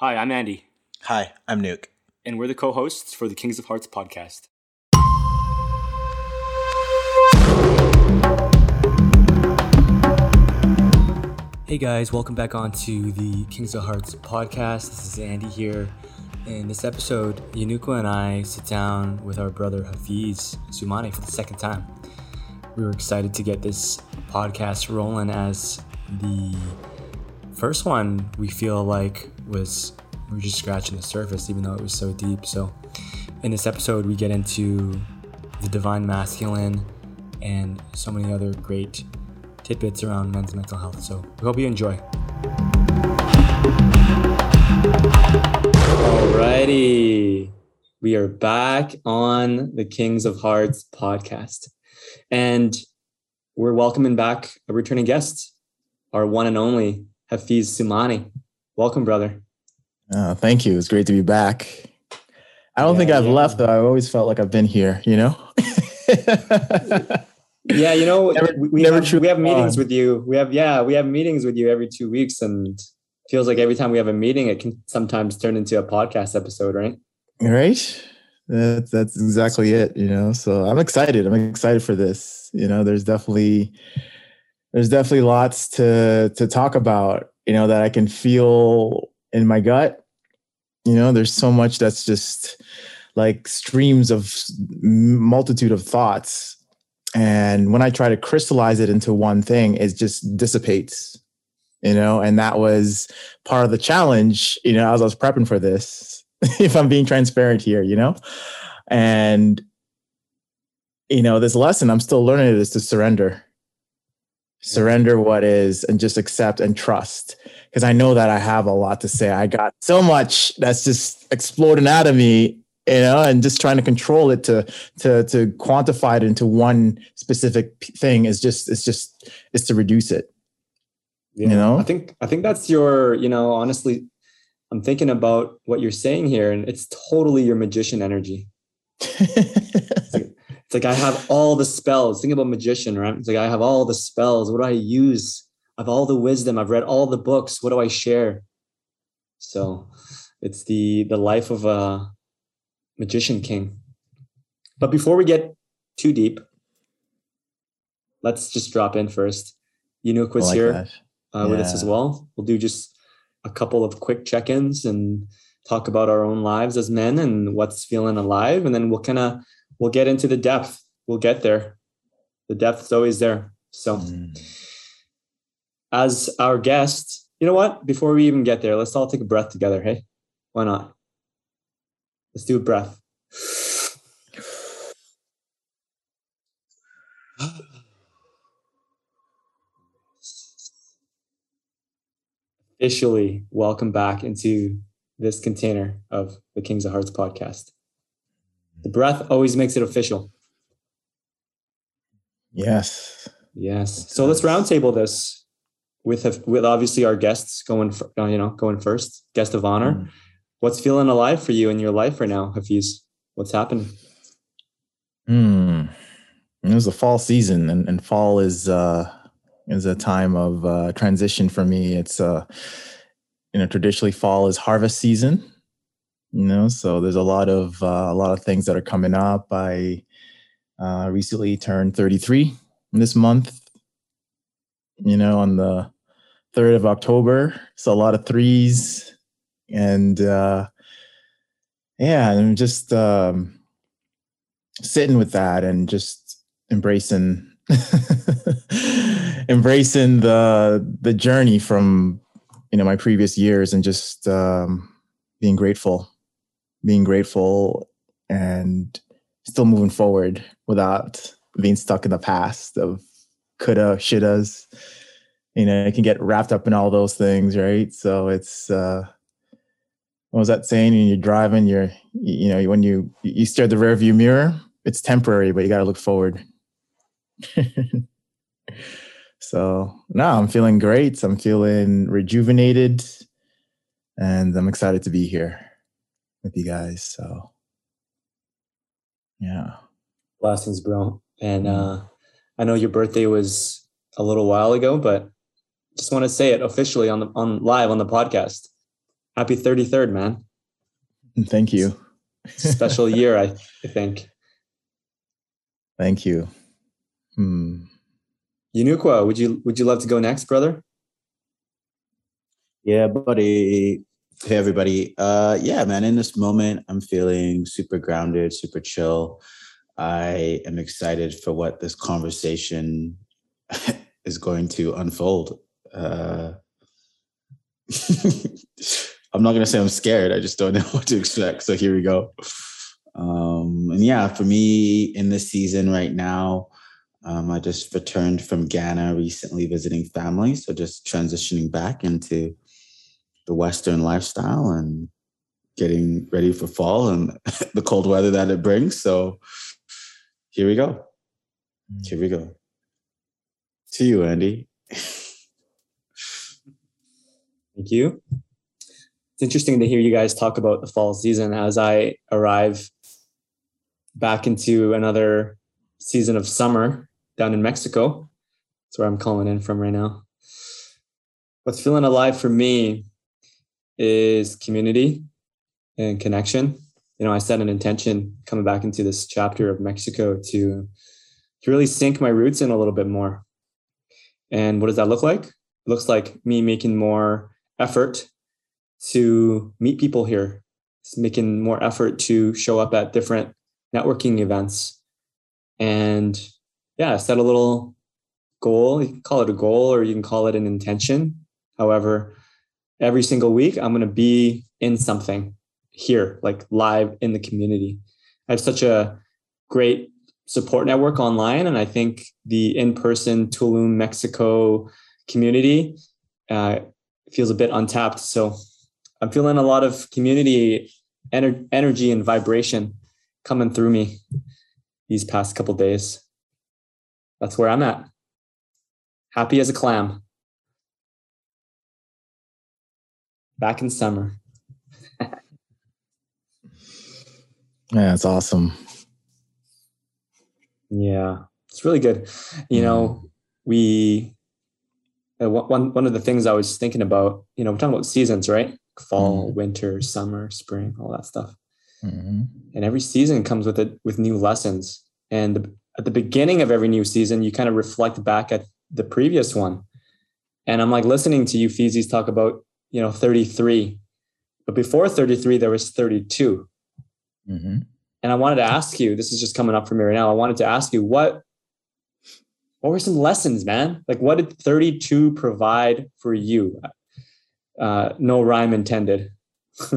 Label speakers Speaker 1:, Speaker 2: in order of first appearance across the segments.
Speaker 1: Hi, I'm Andy,
Speaker 2: Hi, I'm Nuke.
Speaker 1: and we're the co hosts for the Kings of Hearts podcast. Hey guys, welcome back on to the Kings of Hearts podcast. This is Andy here. In this episode, Yanuko and I sit down with our brother Hafiz Sumani for the second time. We were excited to get this podcast rolling as the first one we feel like was we were just scratching the surface even though it was so deep. So in this episode we get into the divine masculine and so many other great tidbits around men's mental health. So we hope you enjoy. Alrighty. We are back on the kings of hearts podcast. And we're welcoming back a returning guest our one and only Hafiz Sumani. Welcome, brother.
Speaker 2: Oh, thank you. It's great to be back. I don't
Speaker 1: Yeah,
Speaker 2: think I've
Speaker 1: yeah.
Speaker 2: left though. I've always felt like I've been here, you know?
Speaker 1: Yeah, you know,
Speaker 2: Never-
Speaker 1: we, we
Speaker 2: never
Speaker 1: have, we have meetings
Speaker 2: gone.
Speaker 1: with you. We have, yeah, we have meetings with you every two weeks, and feels like every time we have a meeting, it can sometimes turn into a podcast episode, right?
Speaker 2: right? That's that's exactly it, you know. So I'm excited. I'm excited for this. You know, there's definitely there's definitely lots to to talk about, you know, that I can feel in my gut. You know, there's so much that's just like streams of multitude of thoughts. And when I try to crystallize it into one thing, it just dissipates. You know, and that was part of the challenge, you know, as I was prepping for this, if I'm being transparent here, you know? And, you know, this lesson I'm still learning it is to surrender. Surrender mm-hmm. what is and just accept and trust. Because I know that I have a lot to say. I got so much that's just exploding out of me, you know, and just trying to control it to to to quantify it into one specific thing is just it's just is to reduce it. You know?
Speaker 1: I think I think that's your, you know, honestly, I'm thinking about what you're saying here, and it's totally your magician energy. It's like I have all the spells. Think about magician, right? It's like I have all the spells. What do I use? I have all the wisdom. I've read all the books. What do I share? So it's the the life of a magician king. But before we get too deep, let's just drop in first. You
Speaker 2: know,
Speaker 1: was
Speaker 2: like
Speaker 1: here uh, with us as well. We'll do just a couple of quick check-ins and talk about our own lives as men and what's feeling alive, and then we'll kind of we'll get into the depth. We'll get there. The depth is always there. So,
Speaker 2: Mm.
Speaker 1: as our guest, you know what? Before we even get there, let's all take a breath together. Hey, why not? Let's do a breath. Officially, welcome back into this container of the Kings of Hearts podcast. The breath always makes it official.
Speaker 2: Yes.
Speaker 1: Yes. So let's roundtable this with with obviously our guests going, fir- uh, you know, going first, guest of honor.
Speaker 2: Mm.
Speaker 1: What's feeling alive for you in your life right now, Hafiz? What's happening?
Speaker 2: Mm. It was a fall season, and, and fall is uh, is a time of uh, transition for me. It's uh, you know traditionally fall is harvest season. You know, so there's a lot of uh, a lot of things that are coming up. I uh, recently turned 33 this month. You know, on the third of October, so a lot of threes, and uh, yeah, I'm just. Um, sitting with that and just embracing embracing the the journey from you know my previous years and just um, being grateful being grateful and still moving forward without being stuck in the past of coulda shouldas. You know it can get wrapped up in all those things right? So it's uh what was that saying? When you're driving you're you know when you you stare at the rear view mirror it's temporary but you got to look forward. So no i'm feeling great. I'm feeling rejuvenated and i'm excited to be here with you guys so yeah
Speaker 1: Blessings, bro. And
Speaker 2: Mm.
Speaker 1: uh, I know your birthday was a little while ago, but just want to say it officially on the on live on the podcast. happy 33rd, man.
Speaker 2: Thank you.
Speaker 1: Special year, I, I think.
Speaker 2: Thank you. Hmm.
Speaker 1: Yunukwa, would you would you love to go next, brother?
Speaker 3: Yeah, buddy. Hey, everybody. Uh, yeah, man. In this moment, I'm feeling super grounded, super chill. I am excited for what this conversation is going to unfold. Uh, I'm not gonna say I'm scared. I just don't know what to expect. So here we go. Um, and yeah, for me in this season right now, um, I just returned from Ghana recently, visiting family. So just transitioning back into the Western lifestyle and getting ready for fall and the cold weather that it brings. So here we go. Mm. Here we go. To you, Andy.
Speaker 1: Thank you. It's interesting to hear you guys talk about the fall season as I arrive back into another season of summer down in Mexico. That's where I'm calling in from right now. What's feeling alive for me is community and connection. You know, I set an intention coming back into this chapter of Mexico to to really sink my roots in a little bit more. And what does that look like? It looks like me making more effort to meet people here. It's making more effort to show up at different networking events. And yeah, set a little goal. You can call it a goal or you can call it an intention. However, every single week, I'm going to be in something here, like live in the community. I have such a great support network online. And I think the in person Tulum, Mexico community uh, feels a bit untapped. So I'm feeling a lot of community ener- energy and vibration coming through me these past couple days. That's where I'm at. Happy as a clam. Back in summer.
Speaker 2: yeah, that's awesome.
Speaker 1: Yeah, it's really good. You know, we uh, one one of the things I was thinking about. You know, we're talking about seasons, right? Fall, mm-hmm. winter, summer, spring, all that stuff. Mm-hmm. And every season comes with it with new lessons. And the, at the beginning of every new season, you kind of reflect back at the previous one. And I'm like listening to you, Feezies, talk about you know 33, but before 33 there was 32. Mm-hmm. And I wanted to ask you, this is just coming up for me right now. I wanted to ask you what what were some lessons, man? Like what did 32 provide for you? Uh, no rhyme intended.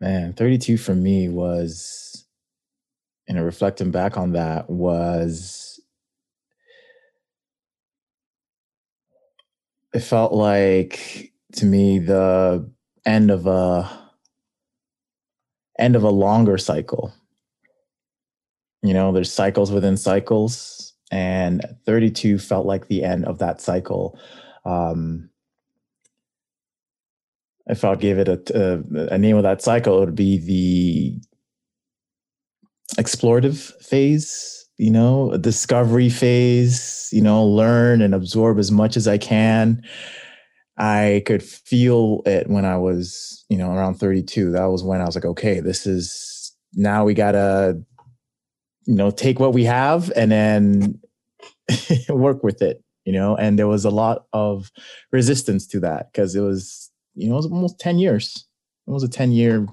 Speaker 2: man, 32 for me was, and reflecting back on that was it felt like to me the end of a end of a longer cycle. You know, there's cycles within cycles, and 32 felt like the end of that cycle. Um, if I'll give it a, a, a name of that cycle, it would be the explorative phase, you know, a discovery phase, you know, learn and absorb as much as I can. I could feel it when I was, you know, around 32. That was when I was like, okay, this is now we gotta, you know, take what we have and then work with it, you know. And there was a lot of resistance to that because it was, you know, it was almost 10 years. It was a 10 year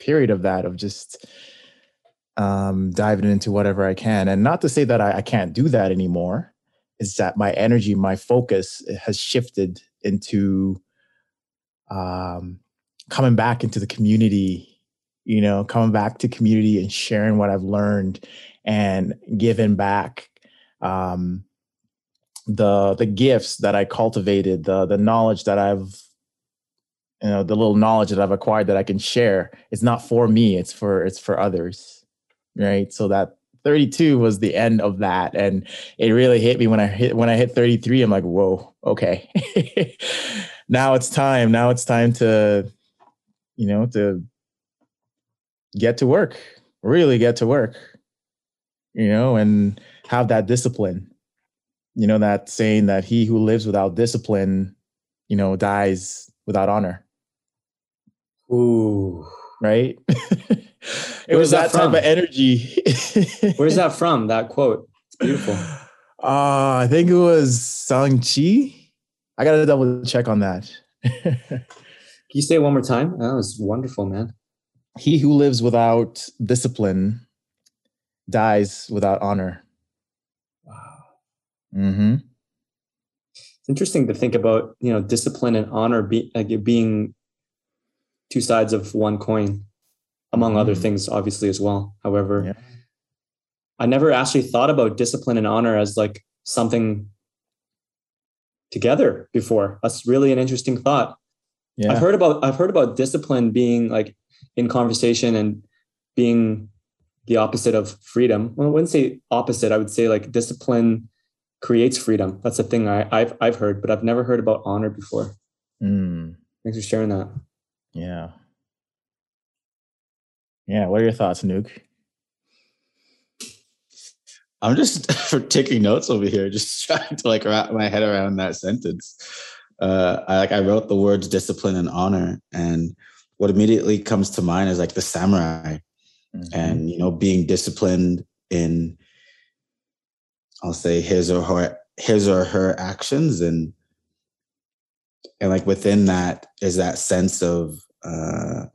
Speaker 2: period of that, of just um diving into whatever I can. And not to say that I, I can't do that anymore. Is that my energy, my focus has shifted into um, coming back into the community, you know, coming back to community and sharing what I've learned and giving back um, the the gifts that I cultivated, the the knowledge that I've you know the little knowledge that I've acquired that I can share. It's not for me; it's for it's for others, right? So that 32 was the end of that and it really hit me when i hit when i hit 33 i'm like whoa okay now it's time now it's time to you know to get to work really get to work you know and have that discipline you know that saying that he who lives without discipline you know, dies without honor.
Speaker 1: Ooh.
Speaker 2: Right? it was
Speaker 1: that
Speaker 2: that, type of energy.
Speaker 1: Where's that from? That quote. It's beautiful.
Speaker 2: Uh, I think it was Sang-Chi. I gotta double check on that.
Speaker 1: Can you say it one more time? That was wonderful, man.
Speaker 2: he who lives without discipline dies without honor.
Speaker 1: Wow.
Speaker 2: Mm-hmm.
Speaker 1: It's interesting to think about, you know, discipline and honor be, like it being two sides of one coin, among other
Speaker 2: Mhm.
Speaker 1: things, obviously as well. However,
Speaker 2: Yeah.
Speaker 1: I never actually thought about discipline and honor as like something together before. That's really an interesting thought.
Speaker 2: Yeah.
Speaker 1: I've heard about I've heard about discipline being like in conversation and being the opposite of freedom. Well, I wouldn't say opposite. I would say like discipline creates freedom. That's a thing I, I've I've heard, but I've never heard about honor before.
Speaker 2: Mm,
Speaker 1: Thanks for sharing that.
Speaker 2: yeah. Yeah. What are your thoughts, Nuke?
Speaker 3: I'm just for taking notes over here, just trying to like wrap my head around that sentence. Uh, I like I wrote the words discipline and honor, and what immediately comes to mind is like the samurai,
Speaker 2: Mhm.
Speaker 3: and you know being disciplined in, I'll say his or her his or her actions, and and like within that is that sense of uh,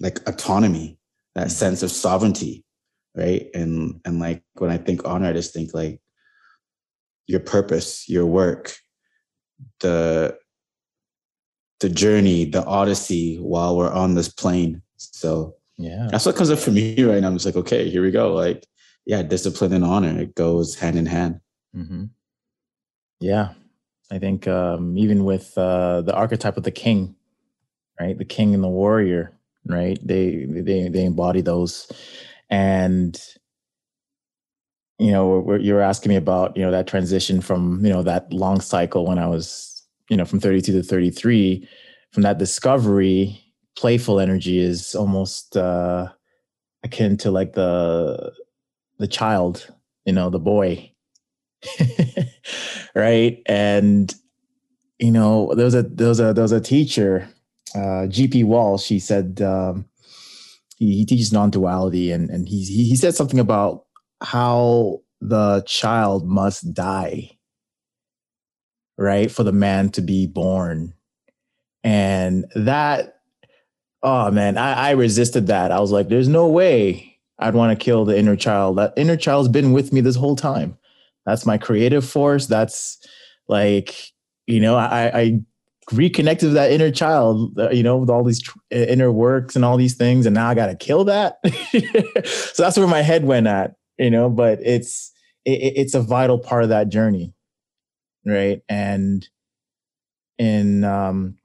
Speaker 3: like autonomy, that
Speaker 2: Mhm.
Speaker 3: sense of sovereignty right and and like when i think honor i just think like your purpose your work the the journey the odyssey while we're on this plane so
Speaker 2: yeah.
Speaker 3: that's what comes up for me right now i'm just like okay here we go like yeah discipline and honor it goes hand in hand
Speaker 2: hmm Yeah. I think um, even with uh, the archetype of the king, right? The king and the warrior, right? They they they embody those, and you know, you were asking me about you know that transition from you know that long cycle when I was you know from thirty two to thirty three, from that discovery, playful energy is almost uh, akin to like the the child, you know, the boy. Right? And you know there was a there was a there was a teacher uh gp walsh he said um he, he teaches non-duality and and he, he he said something about how the child must die right for the man to be born. And that oh man i i resisted that. I was like there's no way i'd want to kill the inner child. That inner child's been with me this whole time. That's my creative force. That's like you know i i reconnected with that inner child uh, you know with all these tr- inner works and all these things and now i gotta kill that? So that's where my head went at you know but it's it, it's a vital part of that journey right? And in um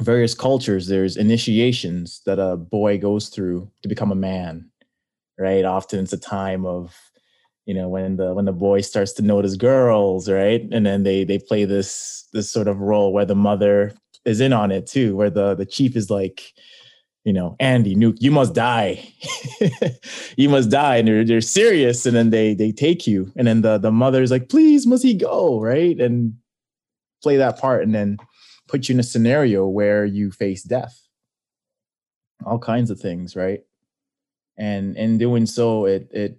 Speaker 2: various cultures there's initiations that a boy goes through to become a man right? Often it's a time of you know when the when the boy starts to notice girls right? And then they they play this this sort of role where the mother is in on it too where the the chief is like you know andy nuke you must die. You must die and they're, they're serious. And then they they take you and then the the mother is like please must he go? Right? And play that part and then put you in a scenario where you face death. All kinds of things right? And in doing so it it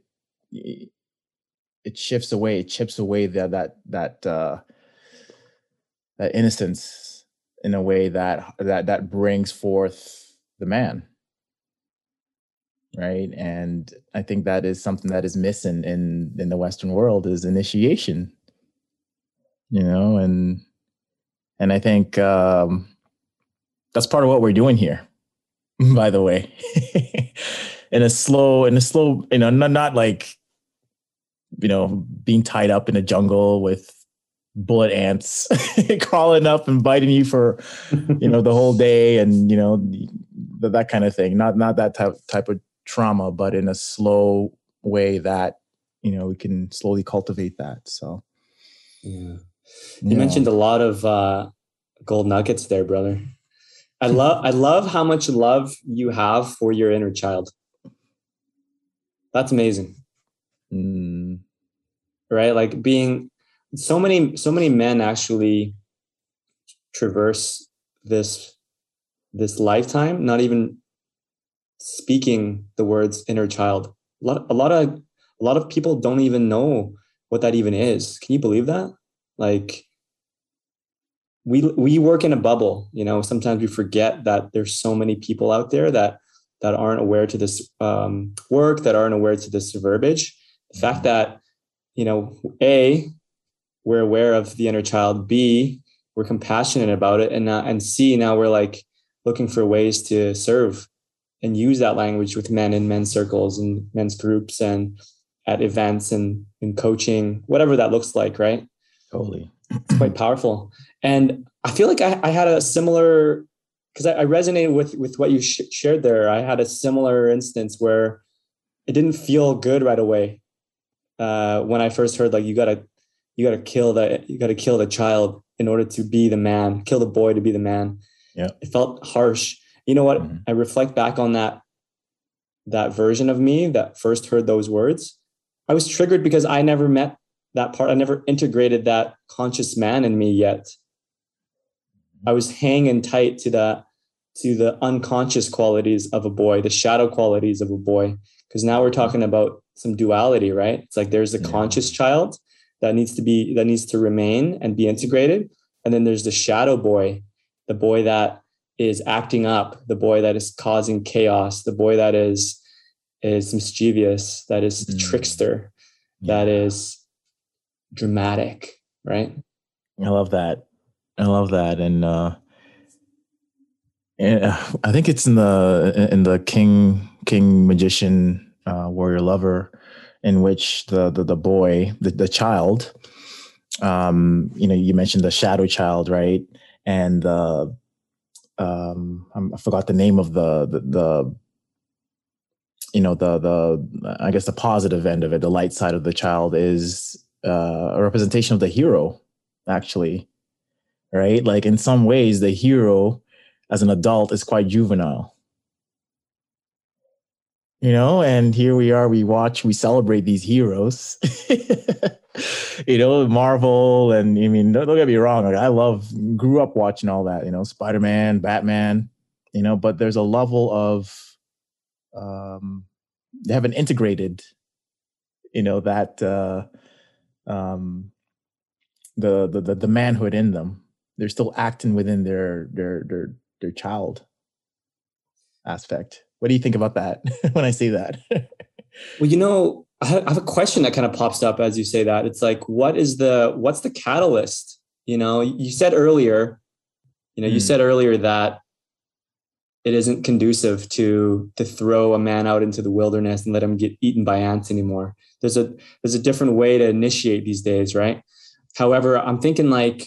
Speaker 2: it shifts away, it chips away that that that uh, that innocence in a way that that that brings forth the man, right? And I think that is something that is missing in in the Western world is initiation, you know, and and I think um, that's part of what we're doing here, by the way, in a slow, in a slow, you know, not not like you know, being tied up in a jungle with bullet ants crawling up and biting you for, you know, the whole day and, you know, th- that kind of thing. Not not that type type of trauma, but in a slow way that, you know, we can slowly cultivate that. So
Speaker 1: Yeah. You mentioned a lot of uh, gold nuggets there, brother. I love I love how much love you have for your inner child. That's amazing.
Speaker 2: Mm,
Speaker 1: right? Like being so many so many men actually traverse this this lifetime not even speaking the words inner child. A lot a lot of a lot of people don't even know what that even is. Can you believe that? Like we we work in a bubble you know? Sometimes we forget that there's so many people out there that that aren't aware to this um, work that aren't aware to this verbiage. The fact that you know a we're aware of the inner child. B we're compassionate about it. And uh, and c now we're like looking for ways to serve and use that language with men in men's circles and men's groups and at events and in coaching whatever that looks like right?
Speaker 3: Totally.
Speaker 1: It's quite powerful. And i feel like i, I had a similar because I, I, resonated with with what you sh- shared there. I had a similar instance where it didn't feel good right away uh, when i first heard like you gotta you gotta kill the you gotta kill the child in order to be the man kill the boy to be the man
Speaker 3: yeah
Speaker 1: it felt harsh you know what mm-hmm. i reflect back on that that version of me that first heard those words i was triggered because i never met that part. I never integrated that conscious man in me yet. I was hanging tight to the to the unconscious qualities of a boy, the shadow qualities of a boy. Because now we're talking about some duality, right? It's like there's a yeah. conscious child that needs to be that needs to remain and be integrated, and then there's the shadow boy, the boy that is acting up, the boy that is causing chaos, the boy that is is mischievous, that is mm. trickster, yeah. that is dramatic, right?
Speaker 2: I love that. I love that, and uh, and uh, I think it's in the in the King King Magician uh, Warrior Lover, in which the the, the boy, the, the child, um, you know, you mentioned the shadow child, right? And uh, um, I forgot the name of the, the the you know the the I guess the positive end of it, the light side of the child is uh, a representation of the hero, actually, right? Like in some ways, the hero as an adult is quite juvenile. You know, and here we are, we watch, we celebrate these heroes. you know, Marvel, and I mean, don't, don't get me wrong, like I love, grew up watching all that, you know, Spider Man, Batman, you know, but there's a level of, um, they haven't integrated, you know, that, uh, um, the, the the manhood in them. They're still acting within their their their their child aspect. What do you think about that when I say that?
Speaker 1: well, you know, I have a question that kind of pops up as you say that. It's like, what is the what's the catalyst? You know, you said earlier, you know, mm. you said earlier that it isn't conducive to to throw a man out into the wilderness and let him get eaten by ants anymore there's a there's a different way to initiate these days right however i'm thinking like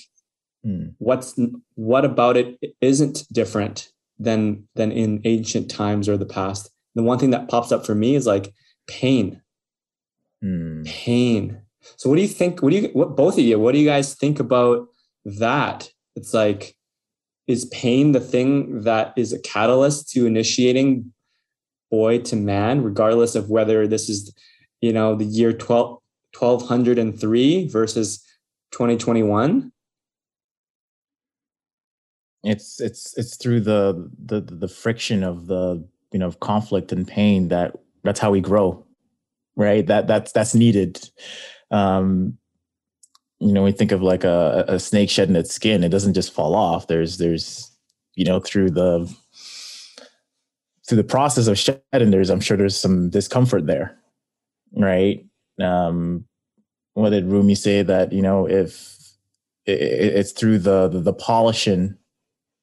Speaker 1: mm. what's what about it isn't different than than in ancient times or the past. The one thing that pops up for me is like pain. Mm. pain. So what do you think what do you what both of you what do you guys think about that? It's like is pain the thing that is a catalyst to initiating boy to man regardless of whether this is you know the year 12 1203 versus 2021
Speaker 2: it's it's it's through the the the friction of the you know conflict and pain that that's how we grow right that that's that's needed um you know we think of like a, a snake shedding its skin it doesn't just fall off there's there's you know through the through the process of shedding there's i'm sure there's some discomfort there right? Um, what did Rumi say that you know if it, it's through the, the, the polishing,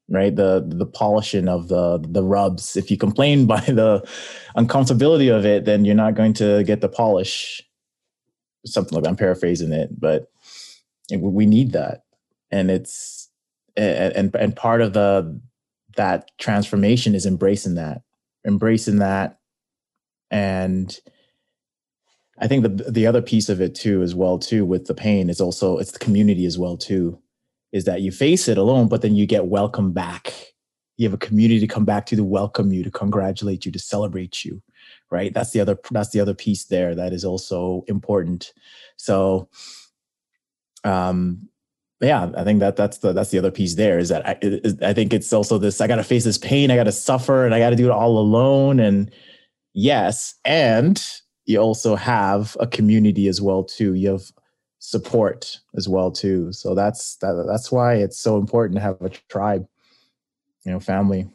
Speaker 2: right? The the polishing of the the rubs. If you complain by the uncomfortability of it, then you're not going to get the polish. Something like I'm paraphrasing it, but we need that, and it's and and part of the that transformation is embracing that, embracing that, and I think the the other piece of it too, as well too, with the pain is also it's the community as well too, is that you face it alone, but then you get welcome back. You have a community to come back to to welcome you, to congratulate you, to celebrate you, right? That's the other that's the other piece there that is also important. So, um, yeah, I think that that's the that's the other piece there is that I, I think it's also this I got to face this pain, I got to suffer, and I got to do it all alone. And yes, and you also have a community as well too. You have support as well too. So that's that, that's why it's so important to have a tribe, you know, family.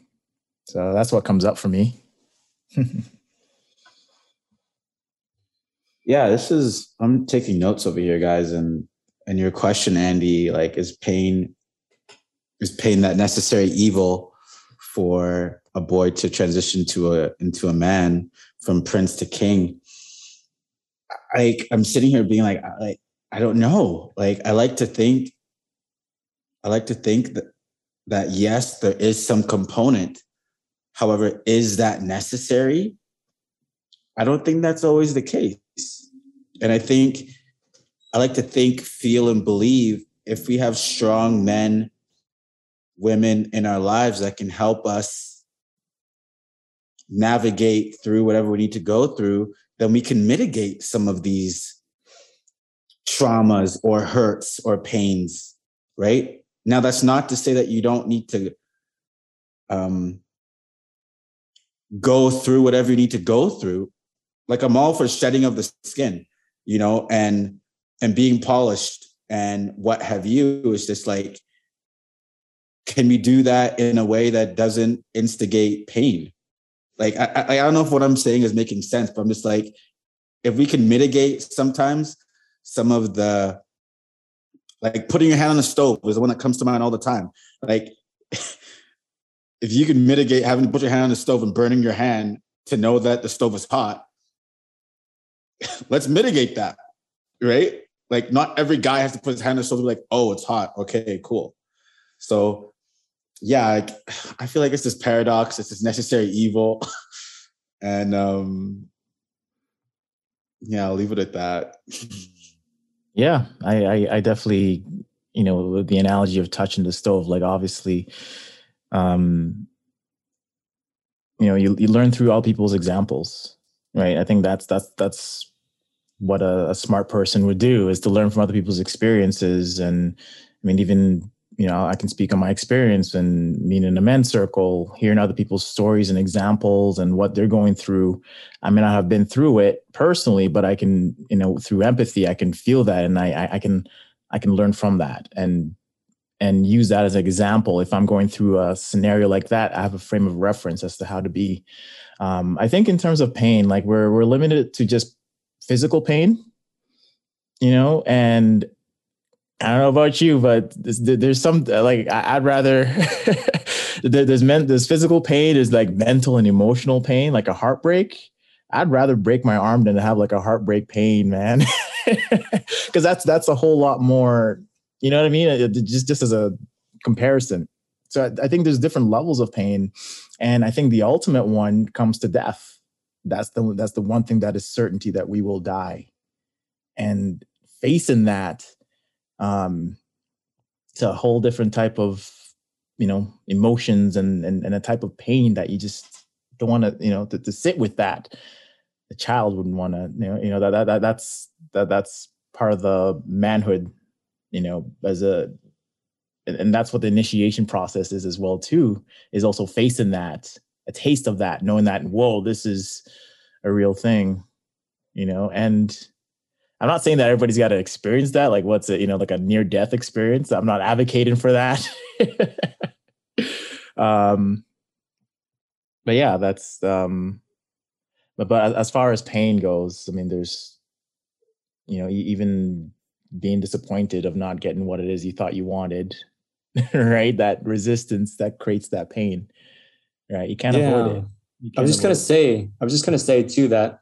Speaker 2: So that's what comes up for me.
Speaker 3: yeah, this is I'm taking notes over here, guys, and and your question, Andy, like is pain is pain that necessary evil for a boy to transition to a into a man from prince to king? Like I'm sitting here being like, like I don't know. Like I like to think, I like to think that that yes, there is some component. However, is that necessary? I don't think that's always the case. And I think I like to think, feel, and believe if we have strong men, women in our lives that can help us navigate through whatever we need to go through, then we can mitigate some of these traumas or hurts or pains, right? Now, that's not to say that you don't need to um, go through whatever you need to go through. Like I'm all for shedding of the skin, you know, and and being polished and what have you is just like can we do that in a way that doesn't instigate pain like I, I, don't know if what i'm saying is making sense but i'm just like if we can mitigate sometimes some of the like putting your hand on the stove is the one that comes to mind all the time like if you can mitigate having to put your hand on the stove and burning your hand to know that the stove is hot let's mitigate that right like not every guy has to put his hand on his shoulder like, oh, it's hot. Okay, cool. So yeah, like, I feel like it's this paradox, it's this necessary evil. and um yeah, I'll leave it at that.
Speaker 2: Yeah, I, I I definitely, you know, the analogy of touching the stove, like obviously um you know you, you learn through all people's examples right? I think that's that's that's what a, a, smart person would do is to learn from other people's experiences and i mean even you know i can speak on my experience and being in a men's circle hearing other people's stories and examples and what they're going through. I mean i have been through it personally but i can you know through empathy i can feel that and i i can i can learn from that and and use that as an example. If i'm going through a scenario like that i have a frame of reference as to how to be. Um, i think in terms of pain like we're we're limited to just physical pain, you know, and I don't know about you, but there's, some uh, like I'd rather there's men there's physical pain, there's like mental and emotional pain, like a heartbreak. I'd rather break my arm than have like a heartbreak pain, man, because that's that's a whole lot more. You know what I mean? It, just just as a comparison. So I, I think there's different levels of pain, and I think the ultimate one comes to death that's the that's the one thing that is certainty that we will die and facing that um it's a whole different type of you know emotions and and, and a type of pain that you just don't want to you know to, to sit with that. The child wouldn't want to you know you know that, that that that's that that's part of the manhood you know as a and that's what the initiation process is as well too is also facing that a taste of that, knowing that, whoa, this is a real thing, you know, and I'm not saying that everybody's got to experience that. Like, what's it, you know, like a near death experience. I'm not advocating for that. um, but yeah, that's, um, but, but as far as pain goes, I mean, there's, you know, even being disappointed of not getting what it is you thought you wanted, right? That resistance that creates that pain right? You can't yeah. avoid it.
Speaker 1: I was just gonna say, I was just gonna say too that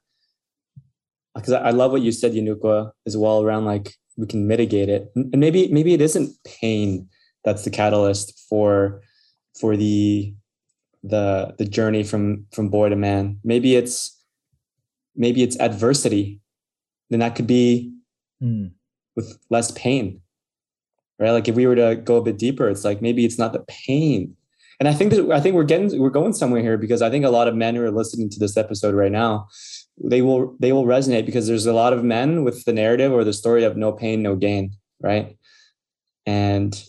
Speaker 1: because I, love what you said, Yanukwa, as well around like we can mitigate it, and maybe maybe it isn't pain that's the catalyst for for the the the journey from from boy to man. Maybe it's maybe it's adversity. Then that could be mm. with less pain, right? Like if we were to go a bit deeper, it's like maybe it's not the pain and I think that I think we're getting we're going somewhere here because I think a lot of men who are listening to this episode right now, they will they will resonate because there's a lot of men with the narrative or the story of no pain, no gain, right? And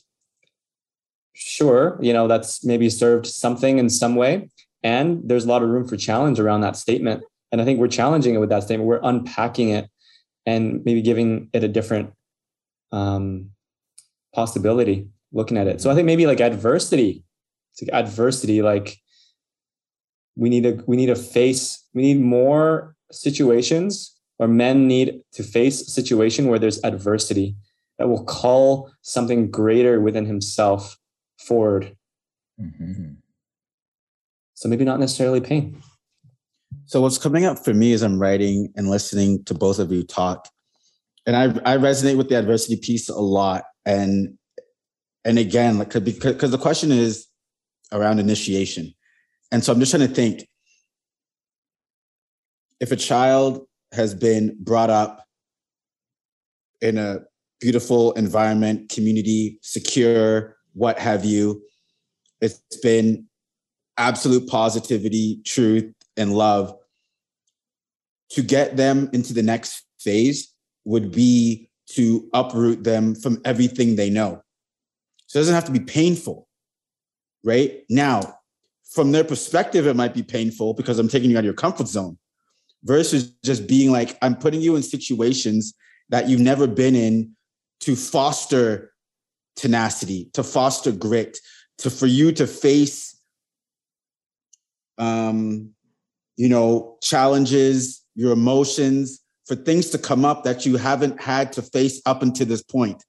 Speaker 1: sure, you know, that's maybe served something in some way. And there's a lot of room for challenge around that statement. And I think we're challenging it with that statement. We're unpacking it and maybe giving it a different um, possibility, looking at it. So I think maybe like adversity, it's like adversity, like we need to we need to face we need more situations or men need to face a situation where there's adversity that will call something greater within himself forward. Mm-hmm. So maybe not necessarily pain.
Speaker 3: So what's coming up for me as I'm writing and listening to both of you talk, and I I resonate with the adversity piece a lot. And and again, like because because the question is around initiation, and so I'm just trying to think if a child has been brought up in a beautiful environment, community, secure, what have you. It's been absolute positivity, truth, and love. To get them into the next phase would be to uproot them from everything they know. So it doesn't have to be painful, right? Now, from their perspective, it might be painful because I'm taking you out of your comfort zone versus just being like, I'm putting you in situations that you've never been in to foster tenacity, to foster grit, to for you to face um, you know, challenges, your emotions, for things to come up that you haven't had to face up until this point.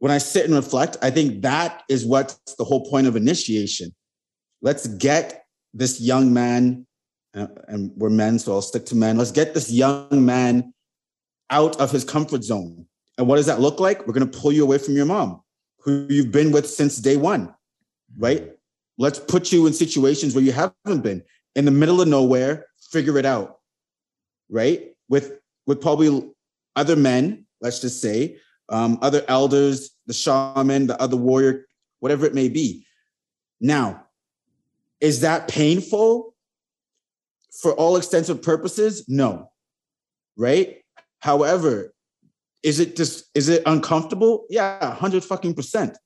Speaker 3: When I sit and reflect, I think that is what's the whole point of initiation. Let's get this young man, uh, and we're men, so I'll stick to men. Let's get this young man out of his comfort zone. And what does that look like? We're going to pull you away from your mom, who you've been with since day one, right? Let's put you in situations where you haven't been in the middle of nowhere, figure it out, right? With with probably other men, let's just say, um, other elders, the shaman, the other warrior, whatever it may be. Now, is that painful for all extensive purposes? No, right? However, is it just is it uncomfortable? Yeah, hundred fucking percent.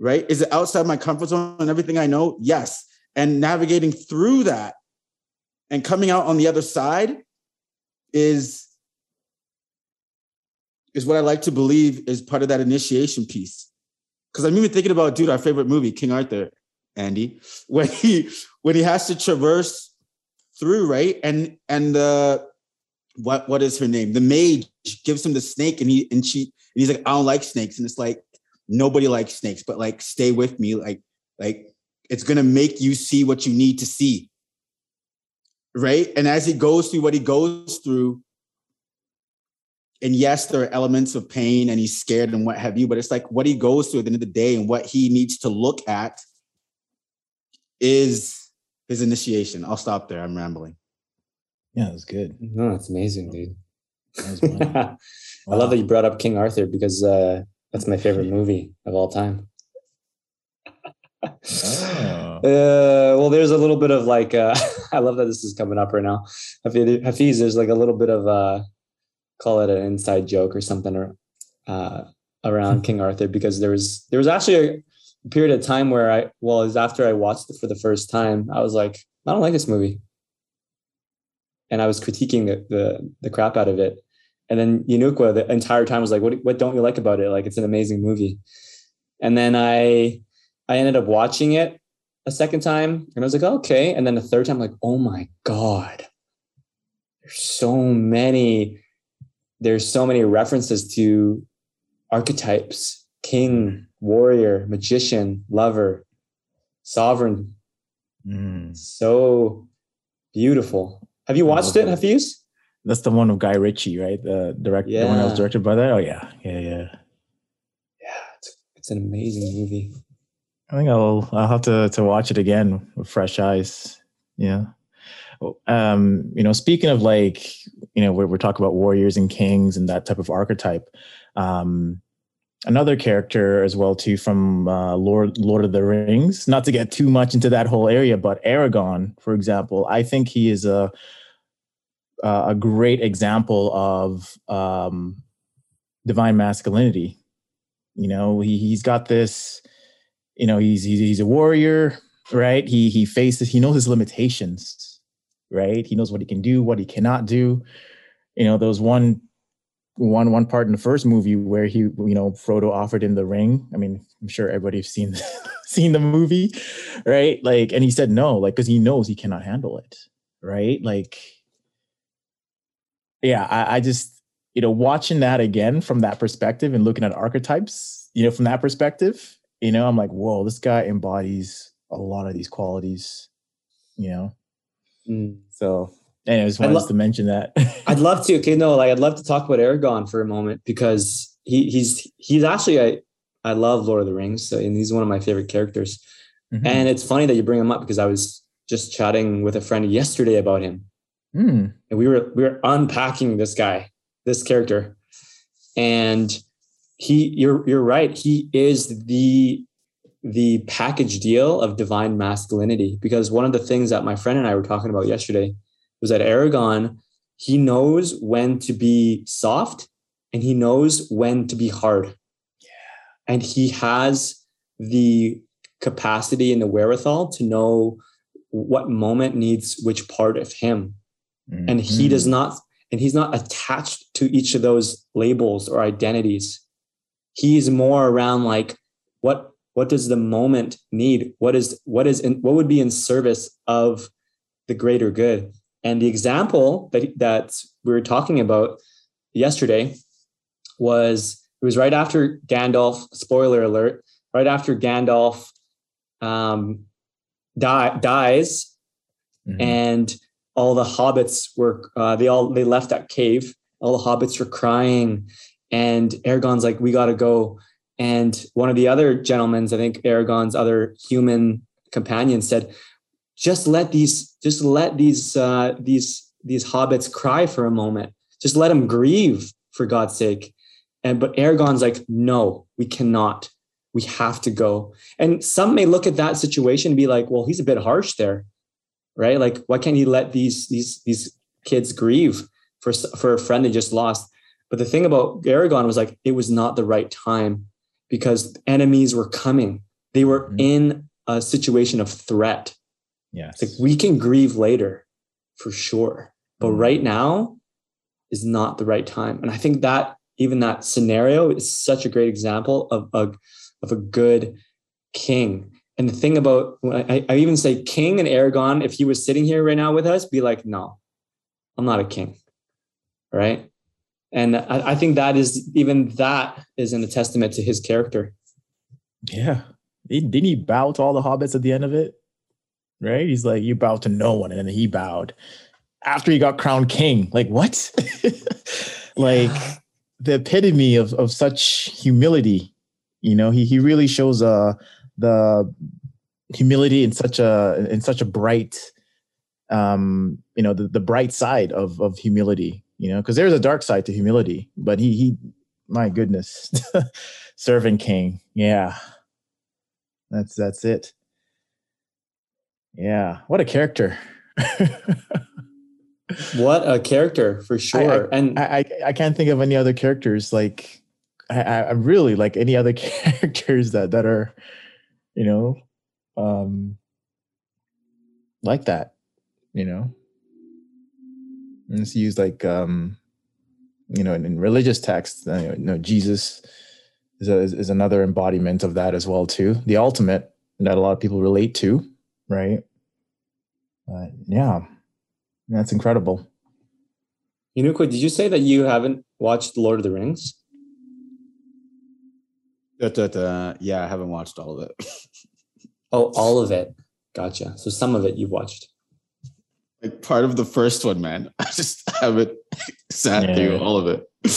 Speaker 3: Right? Is it outside my comfort zone and everything I know? Yes. And navigating through that and coming out on the other side is is what I like to believe is part of that initiation piece. Because I'm even thinking about, dude, our favorite movie, King Arthur, Andy, when he when he has to traverse through, right? And and the what what is her name? The mage gives him the snake, and he and she and he's like, I don't like snakes, and it's like nobody likes snakes, but like stay with me, like like it's gonna make you see what you need to see, right? And as he goes through what he goes through, and yes, there are elements of pain, and he's scared and what have you, but it's like what he goes through at the end of the day, and what he needs to look at is his initiation. I'll stop there. I'm rambling.
Speaker 2: Yeah, that's good.
Speaker 1: No, that's amazing, dude. That wow. I love that you brought up King Arthur because uh, that's my favorite movie of all time. oh. uh, well, there's a little bit of like, uh, I love that this is coming up right now. Hafiz, there's like a little bit of, uh, call it an inside joke or something or, uh, around King Arthur because there was there was actually a period of time where I well, was after I watched it for the first time, I was like, I don't like this movie and I was critiquing the, the, the crap out of it. And then Yanukwa the entire time was like, what, what don't you like about it? Like, it's an amazing movie. And then I, I ended up watching it a second time and I was like, okay. And then the third time, like, oh my God, there's so many, there's so many references to archetypes, king, warrior, magician, lover, sovereign. Mm. So beautiful. Have you watched it, Hafiz?
Speaker 2: That's the one of Guy Ritchie, right? The director, yeah. the one that was directed by that. Oh yeah, yeah, yeah.
Speaker 1: Yeah, it's, it's an amazing movie.
Speaker 2: I think I'll I'll have to to watch it again with fresh eyes. Yeah. Um, you know, speaking of like, you know, we're, we're talking about warriors and kings and that type of archetype. Um, another character as well too from uh, Lord Lord of the Rings. Not to get too much into that whole area, but Aragorn, for example, I think he is a a great example of um, divine masculinity. You know, he he's got this. You know, he's he's, he's a warrior, right? He he faces he knows his limitations, right? He knows what he can do, what he cannot do. You know, was one one one part in the first movie where he you know Frodo offered him the ring. I mean, I'm sure everybody's seen seen the movie, right? Like, and he said no, like because he knows he cannot handle it, right? Like, yeah, I, I just you know watching that again from that perspective and looking at archetypes, you know, from that perspective, you know, I'm like, whoa, this guy embodies a lot of these qualities, you know. Mm. So Anyways, wanted lo- to mention that.
Speaker 1: I'd love to. Okay, no, like I'd love to talk about Aragorn for a moment because he he's he's actually I I love Lord of the Rings and he's one of my favorite characters. Mm-hmm. And it's funny that you bring him up because I was just chatting with a friend yesterday about him, mm. and we were we were unpacking this guy, this character, and he you're you're right. He is the the package deal of divine masculinity because one of the things that my friend and I were talking about yesterday was that Aragorn, he knows when to be soft and he knows when to be hard. Yeah. And he has the capacity and the wherewithal to know what moment needs which part of him. Mm-hmm. And he does mm-hmm. not, and he's not attached to each of those labels or identities. He's more around like what what does the moment need? What is what is in, what would be in service of the greater good? And the example that, that we were talking about yesterday was it was right after Gandalf, spoiler alert, right after Gandalf um, die, dies mm-hmm. and all the hobbits were, uh, they all, they left that cave. All the hobbits were crying and Aragorn's like, we got to go. And one of the other gentlemen's I think Aragorn's other human companion said, just let these just let these uh, these these hobbits cry for a moment. Just let them grieve for god's sake. And but aragorn's like no we cannot. We have to go. And some may look at that situation and be like well he's a bit harsh there right? Like why can't he let these these these kids grieve for for a friend they just lost? But the thing about aragorn was like it was not the right time because enemies were coming. They were mm-hmm. in a situation of threat
Speaker 2: yeah.
Speaker 1: It's like we can grieve later for sure. But mm-hmm. right now is not the right time. And I think that even that scenario is such a great example of a, of a good king. And the thing about, I, I even say king and Aragorn, if he was sitting here right now with us, be like, no, I'm not a king. Right. And I, I think that is even that is in a testament to his character.
Speaker 2: Yeah. Didn't he bow to all the hobbits at the end of it? Right? He's like, you bow to no one. And then he bowed after he got crowned king. Like, what? like the epitome of, of such humility. You know, he he really shows uh the humility in such a in such a bright um you know the, the bright side of of humility you know because there's a dark side to humility but he he my goodness serving king yeah that's that's it yeah, what a character.
Speaker 1: what a character for sure.
Speaker 2: I, I, and I, I can't think of any other characters like I, I really like any other characters that that are, you know, um like that, you know. And it's used like um you know in, in religious texts, uh, you know, Jesus is, a, is another embodiment of that as well too. The ultimate that a lot of people relate to right? But yeah, that's incredible.
Speaker 1: Inuko, did you say that you haven't watched Lord of the Rings?
Speaker 3: yeah, I haven't watched all of it.
Speaker 1: oh, all of it. Gotcha. So some of it you've watched.
Speaker 3: Like part of the first one, man. I just haven't sat yeah. through all of it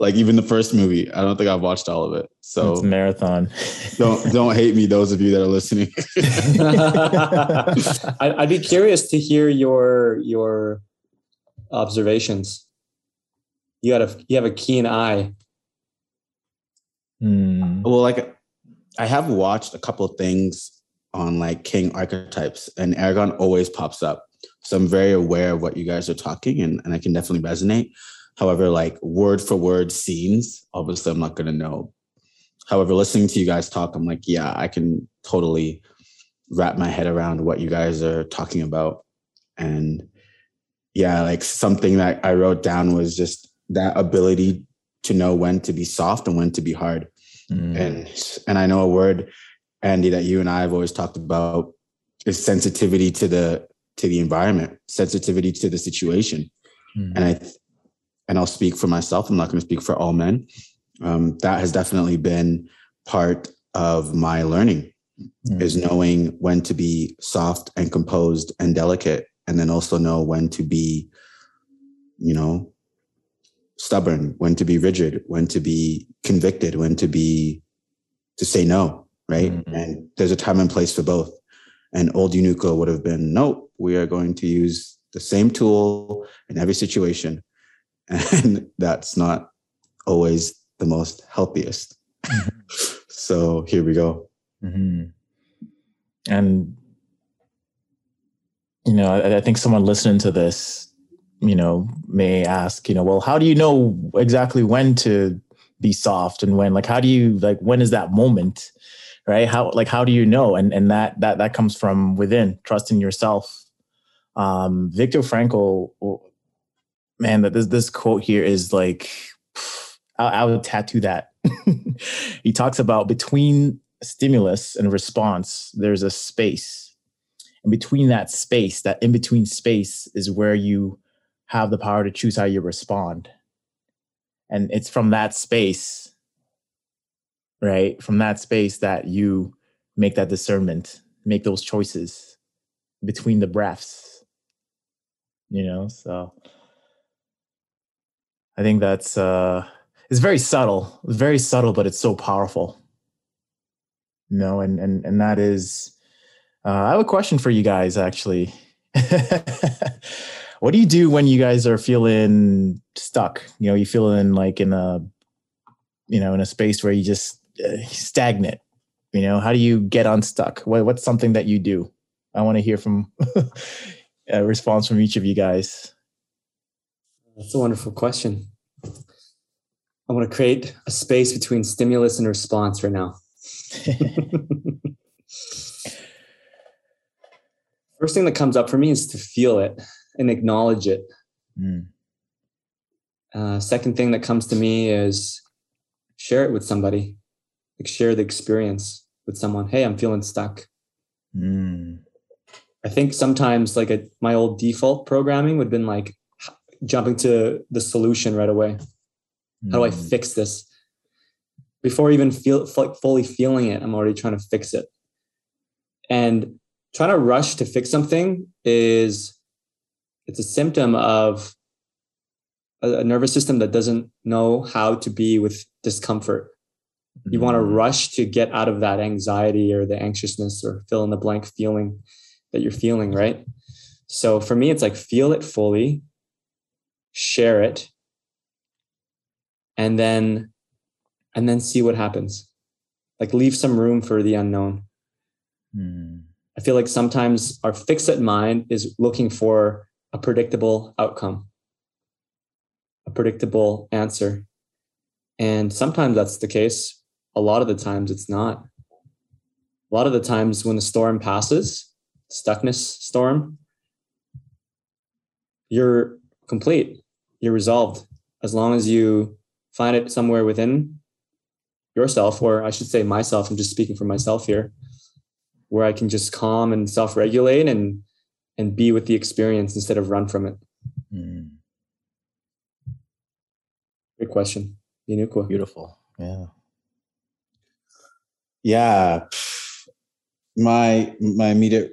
Speaker 3: like even the first movie. I don't think I've watched all of it. So
Speaker 2: it's marathon.
Speaker 3: don't don't hate me, those of you that are listening.
Speaker 1: I'd be curious to hear your your observations. You got a you have a keen eye.
Speaker 3: Hmm. Well, like I have watched a couple of things on like king archetypes, and Aragorn always pops up. So I'm very aware of what you guys are talking, and, and I can definitely resonate. However, like word for word scenes, obviously I'm not going to know however, listening to you guys talk, I'm like, yeah, I can totally wrap my head around what you guys are talking about. And yeah, like something that I wrote down was just that ability to know when to be soft and when to be hard. Mm. And and I know a word, Andy, that you and I have always talked about is sensitivity to the to the environment, sensitivity to the situation. Mm. And I and I'll speak for myself. I'm not going to speak for all men. Um, that has definitely been part of my learning mm. is knowing when to be soft and composed and delicate and then also know when to be you know stubborn when to be rigid when to be convicted when to be to say no right mm-hmm. and there's a time and place for both and old Unuka would have been nope we are going to use the same tool in every situation and that's not always the most healthiest mm-hmm. so here we go mm-hmm.
Speaker 2: and you know, I, I think someone listening to this, you know, may ask, you know, well, how do you know exactly when to be soft and when, like, how do you, like, when is that moment? Right. How, like, how do you know? And, and that, that, that comes from within trusting yourself. Um, Viktor Frankl, man, that this, this quote here is like, I, I would tattoo that. he talks about between stimulus and response, there's a space and between that space, that in between space is where you have the power to choose how you respond. And it's from that space, right? From that space that you make that discernment, make those choices between the breaths, you know? So I think that's, uh, it's very subtle, it's very subtle, but it's so powerful. You know, and, and, and that is, uh, I have a question for you guys, actually. what do you do when you guys are feeling stuck? You know, you feeling like in a, you know, in a space where you just uh, stagnant. You know, how do you get unstuck? What, what's something that you do? I want to hear from a response from each of you guys.
Speaker 1: That's a wonderful question. I want to create a space between stimulus and response right now. First thing that comes up for me is to feel it and acknowledge it. Mm. Uh, second thing that comes to me is share it with somebody, like share the experience with someone. Hey, I'm feeling stuck. Mm. I think sometimes like a, my old default programming would have been like jumping to the solution right away. Mm. How do I hmm. fix this? Before even feel like fully feeling it, I'm already trying to fix it. And trying to rush to fix something is it's a symptom of a, a nervous system that doesn't know how to be with discomfort mm-hmm. you want to rush to get out of that anxiety or the anxiousness or fill in the blank feeling that you're feeling right so for me it's like feel it fully share it and then and then see what happens like leave some room for the unknown mm. I feel like sometimes our fixed mind is looking for a predictable outcome, a predictable answer. And sometimes that's the case. A lot of the times it's not. A lot of the times when the storm passes, stuckness storm, you're complete, you're resolved. As long as you find it somewhere within yourself, or I should say myself, I'm just speaking for myself here where I can just calm and self-regulate and and be with the experience instead of run from it. Mm. Good question. Inukwa.
Speaker 2: Beautiful. Yeah.
Speaker 3: Yeah. My my immediate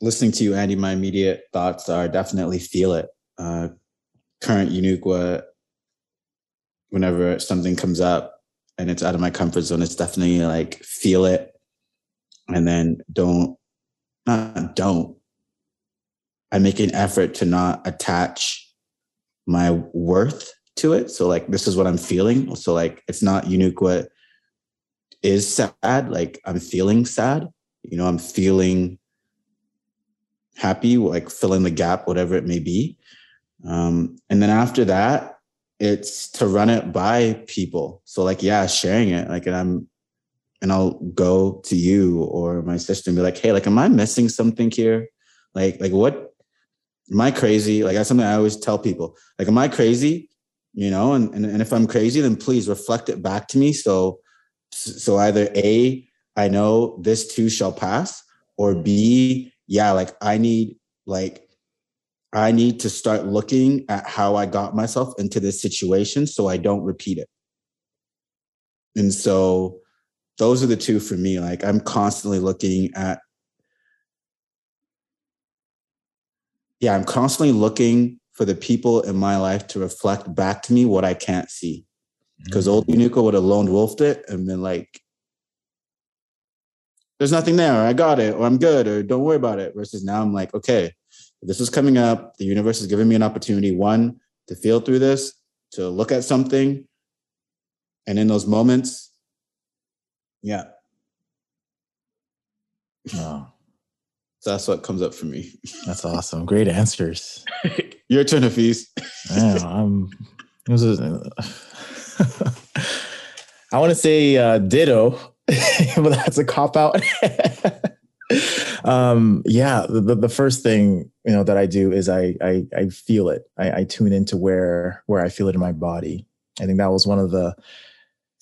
Speaker 3: listening to you, Andy, my immediate thoughts are definitely feel it. Uh, current Unuqua, whenever something comes up and it's out of my comfort zone, it's definitely like feel it. And then don't not don't. I make an effort to not attach my worth to it. So like this is what i'm feeling. So like it's not unique what is sad like i'm feeling sad. You know i'm feeling happy like fill in the gap whatever it may be um, and then after that it's to run it by people so like yeah sharing it like and i'm and I'll go to you or my sister and be like, hey, like, am I missing something here? Like, like what am I crazy? Like that's something I always tell people. Like, am I crazy? You know, and, and, and if I'm crazy, then please reflect it back to me. So so either A, I know this too shall pass, or B, yeah, like I need like I need to start looking at how I got myself into this situation so I don't repeat it. And so those are the two for me. Like I'm constantly looking at, yeah, I'm constantly looking for the people in my life to reflect back to me what I can't see. Because mm-hmm. old Unuka would have lone wolfed it and been like, there's nothing there, I got it, or I'm good, or don't worry about it. Versus now I'm like, okay, this is coming up. The universe is giving me an opportunity, one, to feel through this, to look at something. And in those moments, yeah. Oh. So that's what comes up for me.
Speaker 2: That's awesome. Great answers.
Speaker 3: Your turn, Hafiz.
Speaker 2: Yeah, I'm. I want to say uh, ditto, but that's a cop out. um, yeah, the, the first thing you know that I do is I I, I feel it. I, I tune into where where I feel it in my body. I think that was one of the.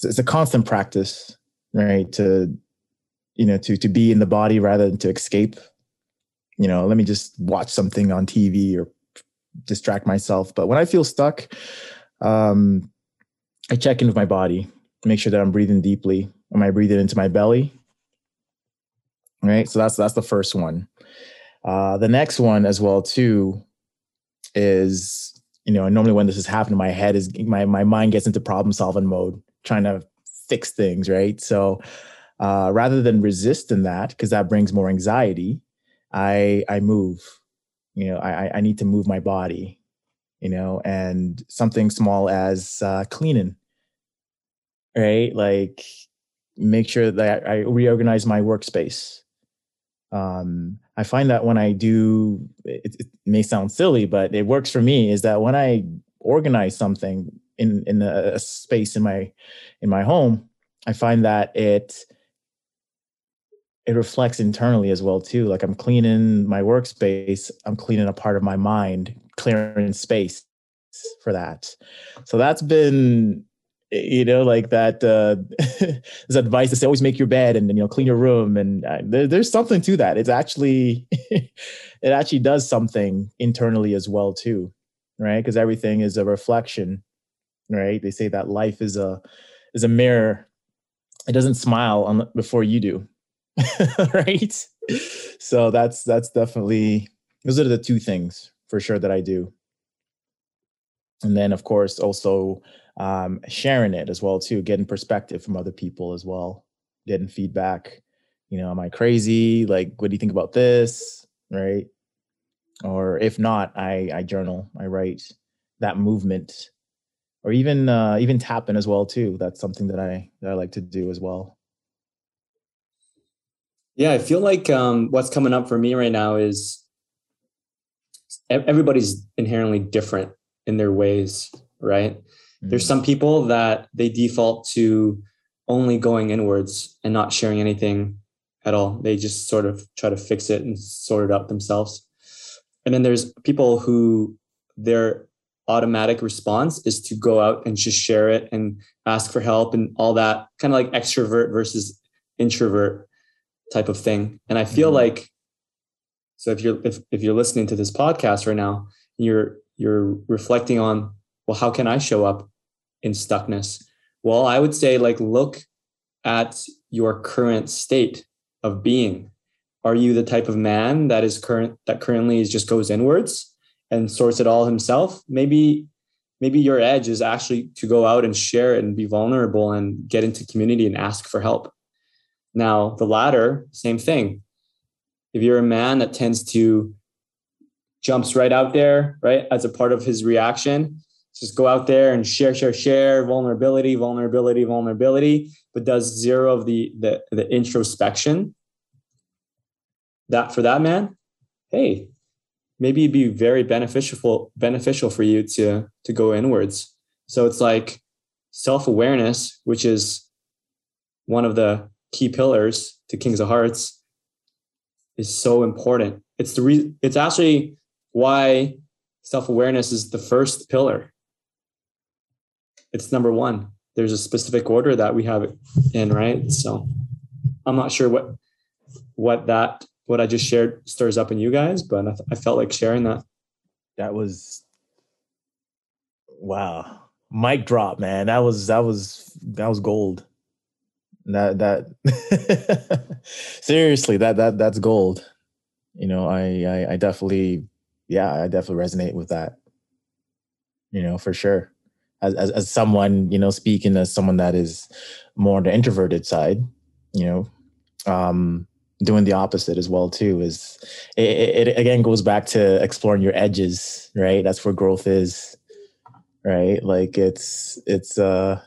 Speaker 2: It's a constant practice right? To you know, to to be in the body rather than to escape. You know, let me just watch something on TV or distract myself. But when I feel stuck, um, I check in with my body, make sure that I'm breathing deeply. Am I breathing into my belly? Right. So that's that's the first one. Uh, the next one as well too is you know normally when this has happened my head is my my mind gets into problem solving mode trying to fix things, right? So uh, rather than resisting that, because that brings more anxiety, I I move. You know, I I need to move my body. You know, and something small as uh, cleaning, right? Like make sure that I reorganize my workspace. Um, I find that when I do, it, it, may sound silly, but it works for me. Is that when I organize something, in in a, space in my in my home, I find that it it reflects internally as well too. Like I'm cleaning my workspace, I'm cleaning a part of my mind, clearing space for that. So that's been you know like that uh there's advice to say always make your bed and, and you know clean your room and uh, there, there's something to that it's actually it actually does something internally as well too right because everything is a reflection right? They say that life is a is a mirror. It doesn't smile on before you do, right? So that's that's definitely those are the two things for sure that I do. And then of course also um, sharing it as well too, getting perspective from other people as well, getting feedback. You know, am I crazy? Like, what do you think about this? Right? Or if not, I I journal, I write that movement or even uh, even tapping as well too. That's something that I that I like to do as well.
Speaker 1: Yeah, I feel like um, what's coming up for me right now is everybody's inherently different in their ways, right? There's mm. some people that they default to only going inwards and not sharing anything at all. They just sort of try to fix it and sort it out themselves. And then there's people who they're automatic response is to go out and just share it and ask for help and all that kind of like extrovert versus introvert type of thing and i feel mm-hmm. like so if you're if, if you're listening to this podcast right now you're you're reflecting on well how can i show up in stuckness? Well i would say like look at your current state of being. Are you the type of man that is current that currently just goes inwards and sorts it all himself? Maybe maybe your edge is actually to go out and share and be vulnerable and get into community and ask for help. Now the latter same thing. If you're a man that tends to jumps right out there right as a part of his reaction just go out there and share share share vulnerability vulnerability vulnerability but does zero of the the, the introspection that for that man hey maybe it'd be very beneficial beneficial for you to to go inwards so it's like self-awareness which is one of the key pillars to Kings of Hearts is so important. It's the re- it's actually why self-awareness is the first pillar. It's number 1. There's a specific order that we have it in, right? So I'm not sure what what that what I just shared stirs up in you guys, but I, I felt like sharing that.
Speaker 2: That was wow. Mic drop, man. That was that was that was gold. That that seriously, that that that's gold. You know, I, I I definitely yeah, I definitely resonate with that. You know, for sure. As, as as someone, you know, speaking as someone that is more on the introverted side, you know, um, doing the opposite as well too is it, it, again goes back to exploring your edges right? That's where growth is right? Like it's it's uh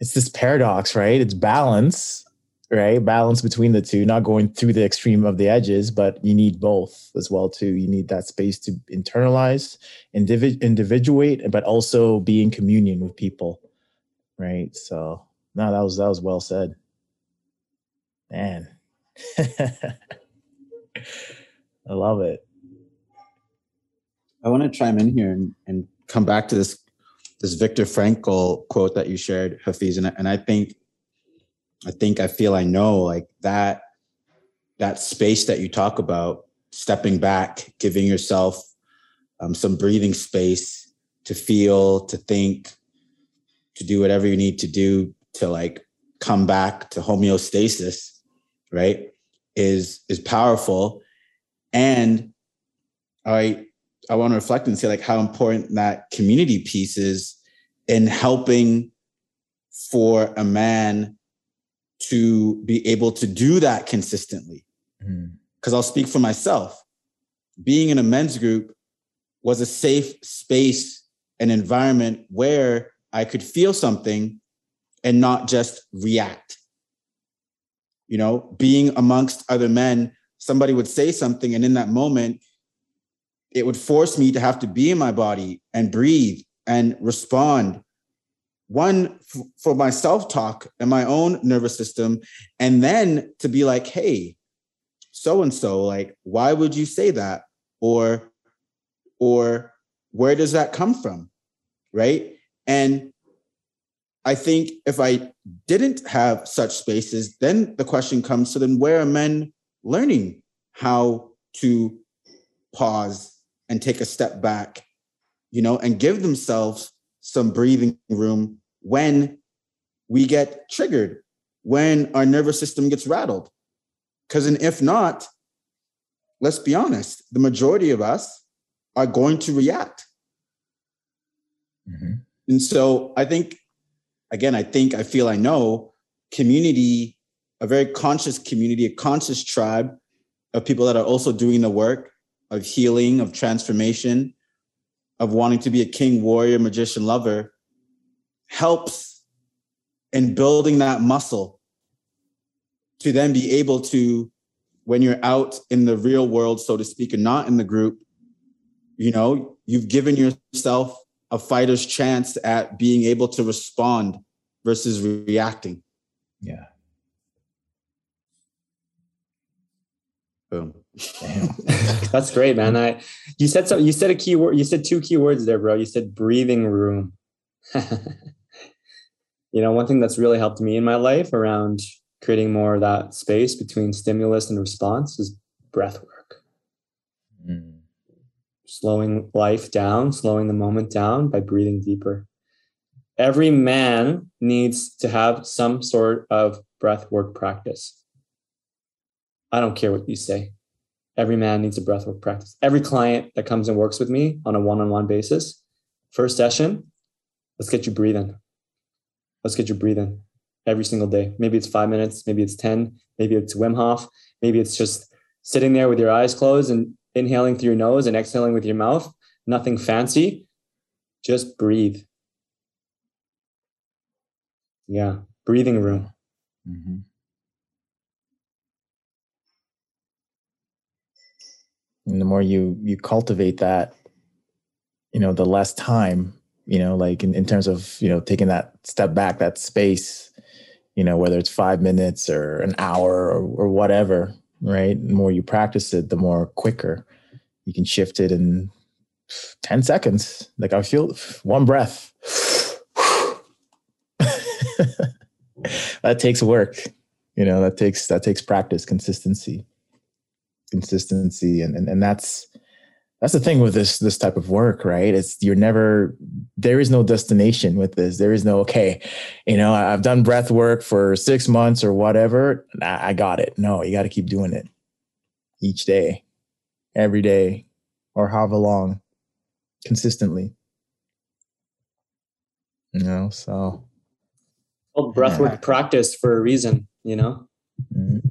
Speaker 2: it's this paradox right? It's balance right? Balance between the two not going through the extreme of the edges but you need both as well too. You need that space to internalize individ- individuate but also be in communion with people right? So no that was that was well said. Man. I love it.
Speaker 3: I want to chime in here and, and come back to this this Viktor Frankl quote that you shared, Hafiz, and, and I think I think I feel I know like that that space that you talk about, stepping back, giving yourself um, some breathing space to feel, to think, to do whatever you need to do to like come back to homeostasis right is is powerful. And i i want to reflect and say like how important that community piece is in helping for a man to be able to do that consistently. Because mm-hmm. i'll speak for myself. Being in a men's group was a safe space an environment where i could feel something and not just react. You know being amongst other men somebody would say something and in that moment it would force me to have to be in my body and breathe and respond one f- for my self-talk and my own nervous system and then to be like hey so and so like why would you say that? Or or where does that come from? Right? And I think if I didn't have such spaces, then the question comes so then where are men learning how to pause and take a step back, you know, and give themselves some breathing room when we get triggered, when our nervous system gets rattled? Because, and if not, let's be honest, the majority of us are going to react. Mm-hmm. And so I think again, I think, I feel, I know community, a very conscious community, a conscious tribe of people that are also doing the work of healing, of transformation, of wanting to be a king, warrior, magician, lover, helps in building that muscle to then be able to, when you're out in the real world, so to speak, and not in the group, you know, you've given yourself a fighter's chance at being able to respond versus reacting.
Speaker 2: Yeah.
Speaker 3: Boom.
Speaker 1: That's great, man. I you said so you said a key word, you said two key words there, bro. You said breathing room. you know, one thing that's really helped me in my life around creating more of that space between stimulus and response is breath work. Mm slowing life down, slowing the moment down by breathing deeper. Every man needs to have some sort of breath work practice. I don't care what you say. Every man needs a breathwork practice. Every client that comes and works with me on a one on one basis, first session, let's get you breathing. Let's get you breathing every single day. Maybe it's five minutes, maybe it's 10, maybe it's Wim Hof, maybe it's just sitting there with your eyes closed and inhaling through your nose and exhaling with your mouth. Nothing fancy. Just breathe. Yeah, breathing room. Mm-hmm.
Speaker 2: And the more you you cultivate that, you know, the less time, you know, like in, in terms of, you know, taking that step back, that space, you know, whether it's five minutes or an hour or, or whatever, right? The more you practice it, the more quicker you can shift it in 10 seconds. Like I feel one breath. that takes work. You know, that takes that takes practice, consistency. Consistency and and, and that's that's the thing with this this type of work right? It's you're never there is no destination with this. There is no okay you know i've done breath work for six months or whatever i got it. No you got to keep doing it each day every day or however long consistently. You know so.
Speaker 1: Well breathwork yeah. practice for a reason you know mm-hmm.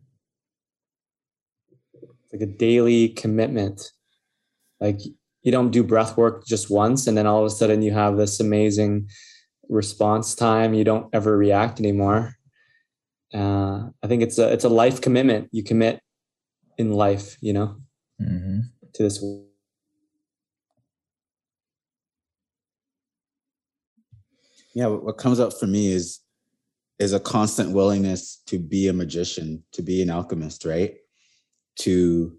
Speaker 1: it's like a daily commitment like you don't do breath work just once and then all of a sudden you have this amazing response time. You don't ever react anymore. Uh, I think it's a it's a life commitment. You commit in life, you know, mm-hmm. to this.
Speaker 3: Yeah, what comes up for me is is a constant willingness to be a magician, to be an alchemist, right? To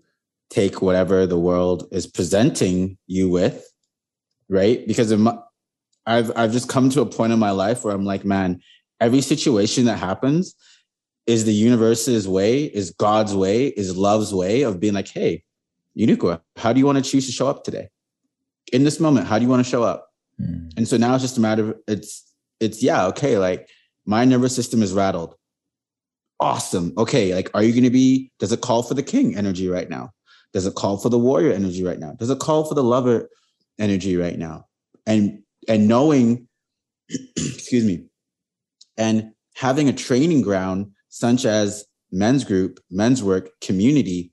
Speaker 3: take whatever the world is presenting you with, right? Because my, I've I've just come to a point in my life where I'm like, man, every situation that happens is the universe's way, is God's way, is love's way of being like, hey, Uniqua, how do you want to choose to show up today? In this moment, how do you want to show up? Mm. And so now it's just a matter of it's it's yeah, okay, like my nervous system is rattled. Awesome. Okay, like are you going to be does it call for the king energy right now? Does it call for the warrior energy right now? Does it call for the lover energy right now? And and knowing, excuse me, and having a training ground such as men's group, men's work, community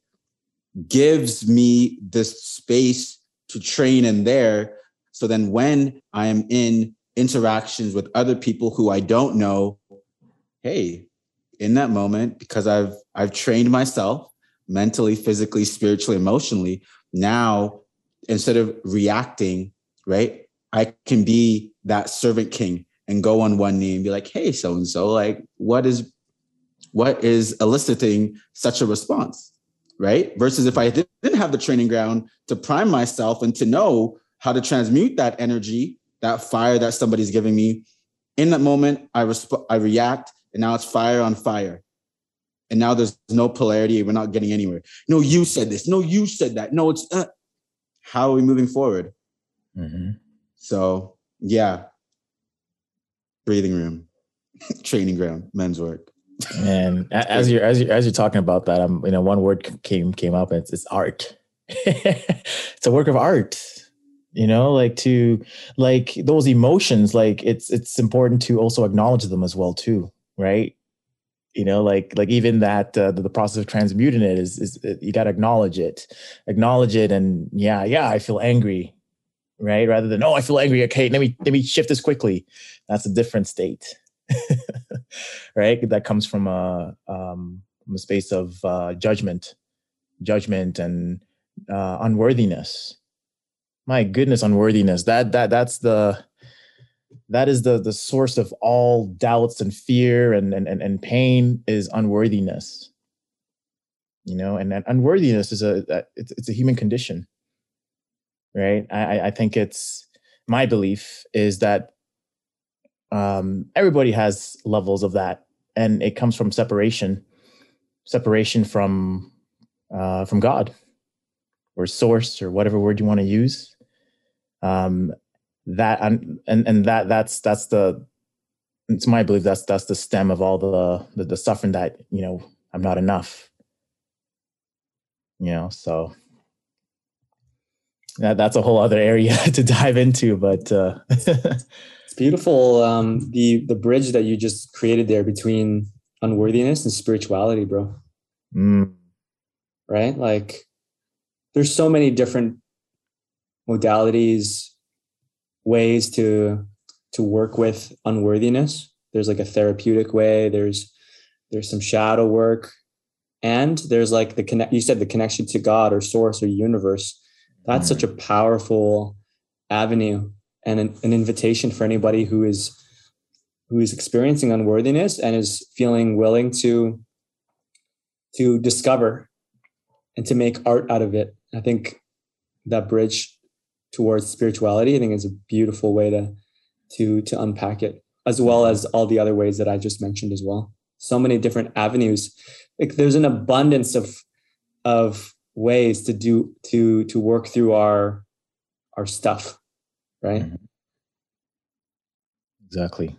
Speaker 3: gives me this space to train in there. So then when I am in interactions with other people who I don't know, hey, in that moment, because I've I've trained myself mentally, physically, spiritually, emotionally. Now, instead of reacting, right, I can be that servant king and go on one knee and be like, hey, so and so, like, what is what is eliciting such a response? Right. Versus if I didn't have the training ground to prime myself and to know how to transmute that energy, that fire that somebody's giving me. In that moment, I resp- I react, and now it's fire on fire. And now there's no polarity. We're not getting anywhere. No you said this. No you said that. No it's uh, how are we moving forward? Mm-hmm. so yeah. Breathing room. Training ground. Men's work.
Speaker 2: And as you're as you're as you're talking about that i'm you know one word came came up it's, it's art. It's a work of art you know like to like those emotions like it's it's important to also acknowledge them as well too right? You know like like even that uh, the, the, process of transmuting it is is you got to acknowledge it. Acknowledge it and yeah yeah i feel angry right? Rather than oh i feel angry. Okay let me let me shift this quickly. That's a different state right? That comes from a um from a space of uh judgment judgment and uh unworthiness. My goodness unworthiness. That that that's the that is the the source of all doubts and fear and and and, pain is unworthiness. You know and that unworthiness is a it's, it's a human condition right? I i think it's my belief is that um everybody has levels of that and it comes from separation separation from uh from god or source or whatever word you want to use. Um that and and and that that's that's the it's my belief that's that's the stem of all the, the the, suffering that you know i'm not enough. You know so that that's a whole other area to dive into but uh
Speaker 1: it's beautiful um the the bridge that you just created there between unworthiness and spirituality bro. Mm. right? Like there's so many different modalities ways to to work with unworthiness there's like a therapeutic way there's there's some shadow work and there's like the connect you said the connection to god or source or universe that's mm. such a powerful avenue and an, an, invitation for anybody who is who is experiencing unworthiness and is feeling willing to to discover and to make art out of it. I think that bridge towards spirituality, I think is a beautiful way to to to unpack it, as well as all the other ways that I just mentioned as well. So many different avenues. Like there's an abundance of of ways to do to to work through our our stuff, right? Mm-hmm.
Speaker 2: Exactly.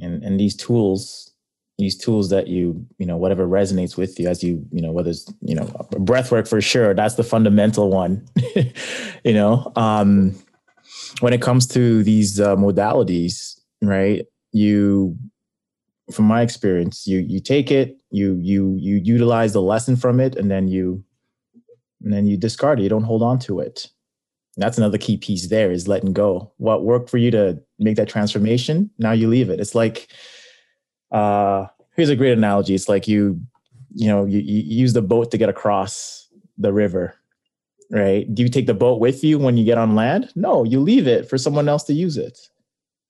Speaker 2: And and these tools these tools that you you know whatever resonates with you as you you know whether it's you know breath work for sure that's the fundamental one you know? Um when it comes to these uh, modalities right you from my experience you you take it you you you utilize the lesson from it and then you and then you discard it. You don't hold on to it. That's another key piece there is letting go. What worked for you to make that transformation now you leave it. It's like uh, here's a great analogy. It's like you, you know, you, you use the boat to get across the river, right? Do you take the boat with you when you get on land? No, you leave it for someone else to use it,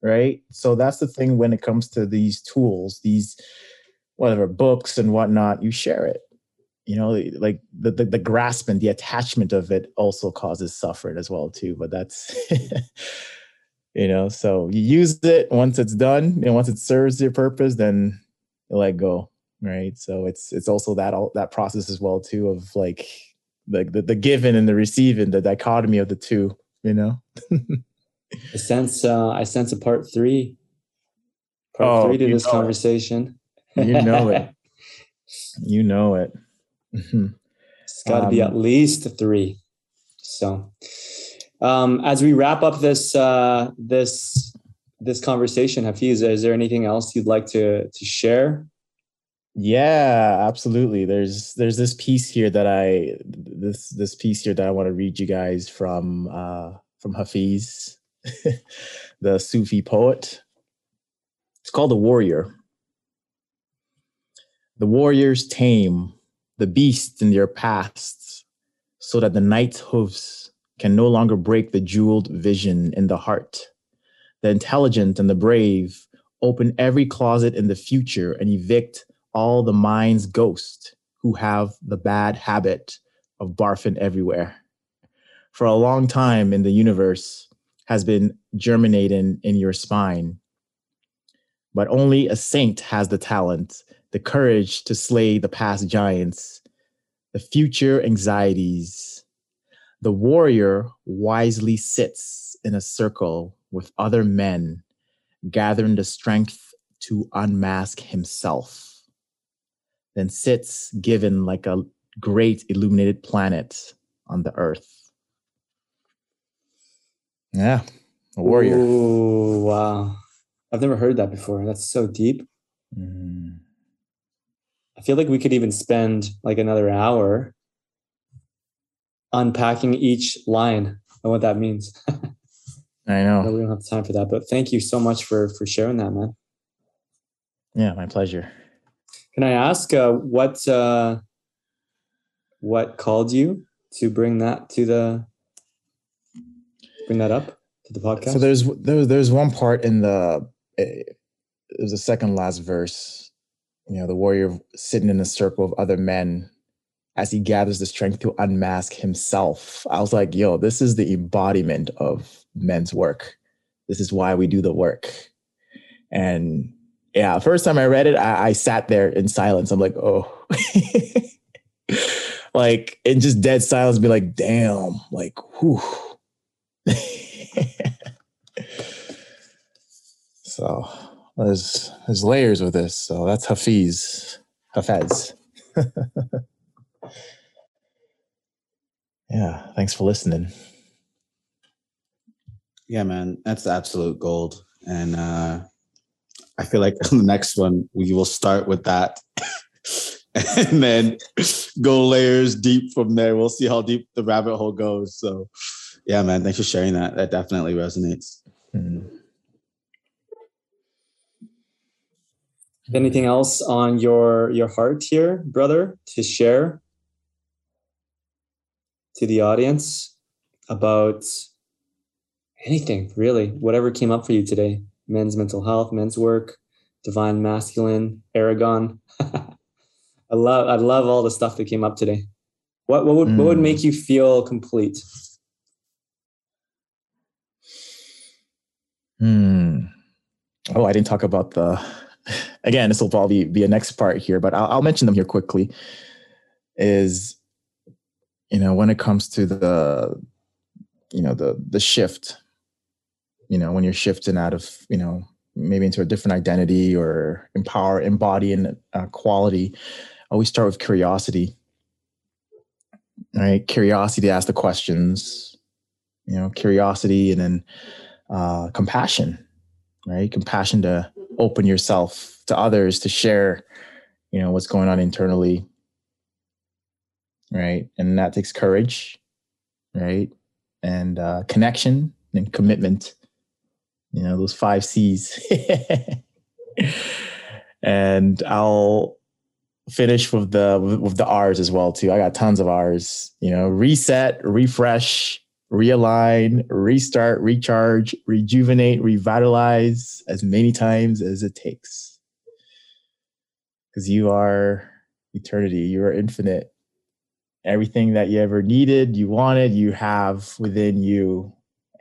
Speaker 2: right? So that's the thing when it comes to these tools, these whatever books and whatnot, you share it. You know, like the the, the and the attachment of it also causes suffering as well too. But that's you know? So you use it. Once it's done and once it serves your purpose then you let go right? So it's it's also that all that process as well too of like like the, the giving and the receiving the dichotomy of the two you know?
Speaker 1: I sense uh i sense a part three. Part oh, three to this conversation
Speaker 2: it. you know it. You know it.
Speaker 1: It's got to um, be at least three. So um, as we wrap up this uh, this this conversation, Hafiz, is there anything else you'd like to to share?
Speaker 2: Yeah, absolutely. There's there's this piece here that I this this piece here that I want to read you guys from uh, from Hafiz, the Sufi poet. It's called The Warrior. The warriors tame the beasts in their paths so that the knight's hooves can no longer break the jeweled vision in the heart. The intelligent and the brave open every closet in the future and evict all the mind's ghosts who have the bad habit of barfing everywhere. For a long time in the universe has been germinating in your spine. But only a saint has the talent, the courage to slay the past giants, the future anxieties, the warrior wisely sits in a circle with other men, gathering the strength to unmask himself, then sits given like a great illuminated planet on the earth. Yeah, a warrior.
Speaker 1: Oh, wow. I've never heard that before. That's so deep. Mm. I feel like we could even spend like another hour unpacking each line and what that means.
Speaker 2: I know.
Speaker 1: we don't have time for that, but thank you so much for for sharing that, man.
Speaker 2: Yeah, my pleasure.
Speaker 1: Can I ask uh, what uh, what called you to bring that to the bring that up to the podcast?
Speaker 2: So there's there's there's one part in the it was the second last verse. You know, the warrior sitting in a circle of other men as he gathers the strength to unmask himself. I was like, yo, this is the embodiment of men's work. This is why we do the work. And yeah, first time I read it, I, I sat there in silence. I'm like, oh, like in just dead silence, be like, damn, like, whew. so there's there's layers with this. So that's Hafiz, Hafez. yeah, thanks for listening.
Speaker 3: Yeah, man, that's absolute gold. And uh, I feel like on the next one, we will start with that and then go layers deep from there. We'll see how deep the rabbit hole goes. So, yeah, man, thanks for sharing that. That definitely resonates. Mm.
Speaker 1: Anything else on your your heart here, brother, to share to the audience about anything really, whatever came up for you today. men's mental health, men's work, divine masculine, Aragorn. I love I love all the stuff that came up today. What what would mm. what would make mm. you feel complete?
Speaker 2: Hmm. Oh, I didn't talk about the. Again, this will probably be a next part here, but I'll, I'll mention them here quickly. Is you know when it comes to the you know the the shift you know when you're shifting out of you know maybe into a different identity or empower embodying uh, quality always start with curiosity right? Curiosity to ask the questions you know curiosity and then uh, compassion right? Compassion to open yourself to others to share you know what's going on internally right? And that takes courage right? And uh, connection and commitment you know those five c's. And i'll finish with the with the r's as well too. I got tons of r's you know? Reset refresh realign restart recharge rejuvenate revitalize as many times as it takes. Because you are eternity. You are infinite everything that you ever needed you wanted you have within you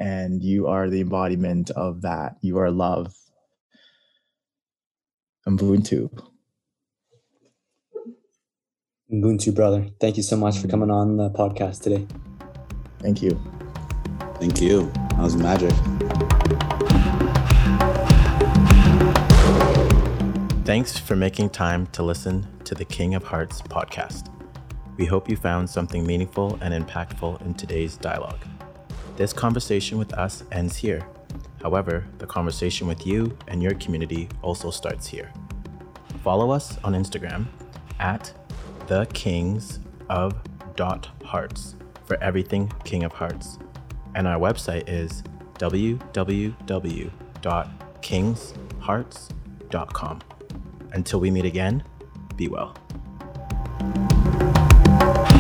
Speaker 2: and you are the embodiment of that. You are love. Ubuntu.
Speaker 1: Ubuntu, brother. Thank you so much for mm-hmm. coming on the podcast today.
Speaker 2: Thank you.
Speaker 3: Thank you. That was magic.
Speaker 4: Thanks for making time to listen to the King of Hearts podcast. We hope you found something meaningful and impactful in today's dialogue. This conversation with us ends here. However, the conversation with you and your community also starts here. Follow us on Instagram at the kings of dot hearts for everything King of Hearts. And our website is www.kingshearts.com. Until we meet again, be well you